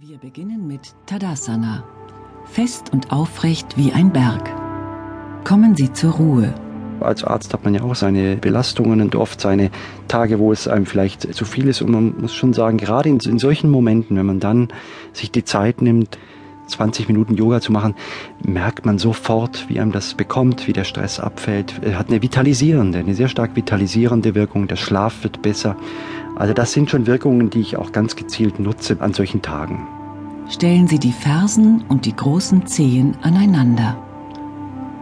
Wir beginnen mit Tadasana. Fest und aufrecht wie ein Berg. Kommen Sie zur Ruhe. Als Arzt hat man ja auch seine Belastungen und oft seine Tage, wo es einem vielleicht zu viel ist. Und man muss schon sagen, gerade in, in solchen Momenten, wenn man dann sich die Zeit nimmt, 20 Minuten Yoga zu machen, merkt man sofort, wie einem das bekommt, wie der Stress abfällt. Er hat eine vitalisierende, eine sehr stark vitalisierende Wirkung. Der Schlaf wird besser. Also das sind schon Wirkungen, die ich auch ganz gezielt nutze an solchen Tagen. Stellen Sie die Fersen und die großen Zehen aneinander.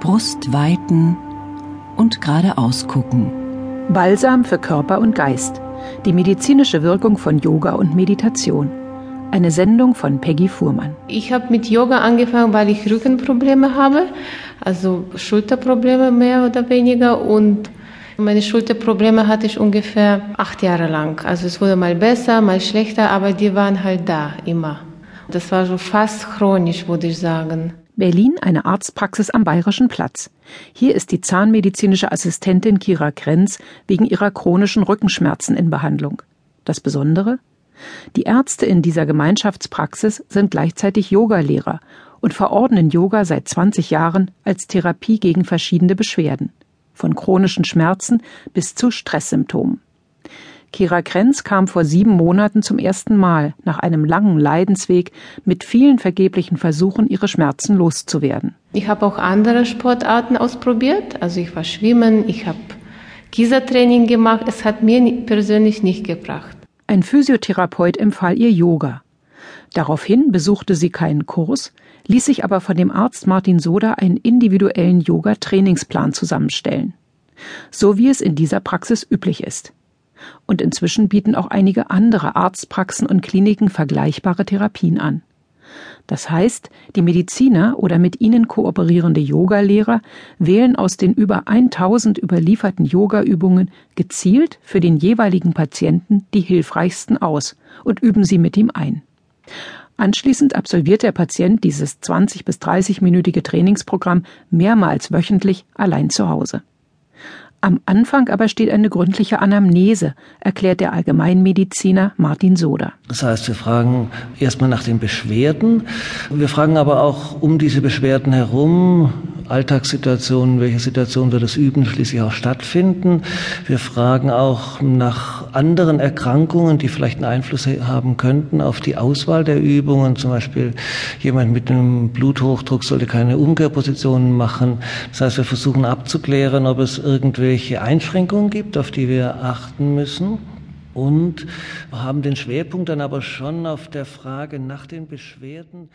Brust weiten und geradeaus gucken. Balsam für Körper und Geist. Die medizinische Wirkung von Yoga und Meditation. Eine Sendung von Peggy Fuhrmann. Ich habe mit Yoga angefangen, weil ich Rückenprobleme habe, also Schulterprobleme mehr oder weniger und meine Schulterprobleme hatte ich ungefähr acht Jahre lang. Also es wurde mal besser, mal schlechter, aber die waren halt da immer. Das war so fast chronisch, würde ich sagen. Berlin eine Arztpraxis am Bayerischen Platz. Hier ist die zahnmedizinische Assistentin Kira Krenz wegen ihrer chronischen Rückenschmerzen in Behandlung. Das Besondere? Die Ärzte in dieser Gemeinschaftspraxis sind gleichzeitig Yogalehrer und verordnen Yoga seit 20 Jahren als Therapie gegen verschiedene Beschwerden von chronischen Schmerzen bis zu Stresssymptomen. Kira Krenz kam vor sieben Monaten zum ersten Mal nach einem langen Leidensweg mit vielen vergeblichen Versuchen, ihre Schmerzen loszuwerden. Ich habe auch andere Sportarten ausprobiert. Also ich war schwimmen, ich habe Kiesertraining gemacht. Es hat mir persönlich nicht gebracht. Ein Physiotherapeut empfahl ihr Yoga. Daraufhin besuchte sie keinen Kurs, ließ sich aber von dem Arzt Martin Soda einen individuellen Yoga-Trainingsplan zusammenstellen. So wie es in dieser Praxis üblich ist. Und inzwischen bieten auch einige andere Arztpraxen und Kliniken vergleichbare Therapien an. Das heißt, die Mediziner oder mit ihnen kooperierende Yogalehrer wählen aus den über 1000 überlieferten Yogaübungen gezielt für den jeweiligen Patienten die hilfreichsten aus und üben sie mit ihm ein. Anschließend absolviert der Patient dieses 20 bis 30-minütige Trainingsprogramm mehrmals wöchentlich allein zu Hause. Am Anfang aber steht eine gründliche Anamnese, erklärt der Allgemeinmediziner Martin Soder. Das heißt, wir fragen erstmal nach den Beschwerden. Wir fragen aber auch um diese Beschwerden herum, Alltagssituationen, welche Situation wird das Üben schließlich auch stattfinden. Wir fragen auch nach anderen Erkrankungen, die vielleicht einen Einfluss haben könnten auf die Auswahl der Übungen. Zum Beispiel jemand mit einem Bluthochdruck sollte keine Umkehrpositionen machen. Das heißt, wir versuchen abzuklären, ob es irgendwelche Einschränkungen gibt, auf die wir achten müssen. Und haben den Schwerpunkt dann aber schon auf der Frage nach den Beschwerden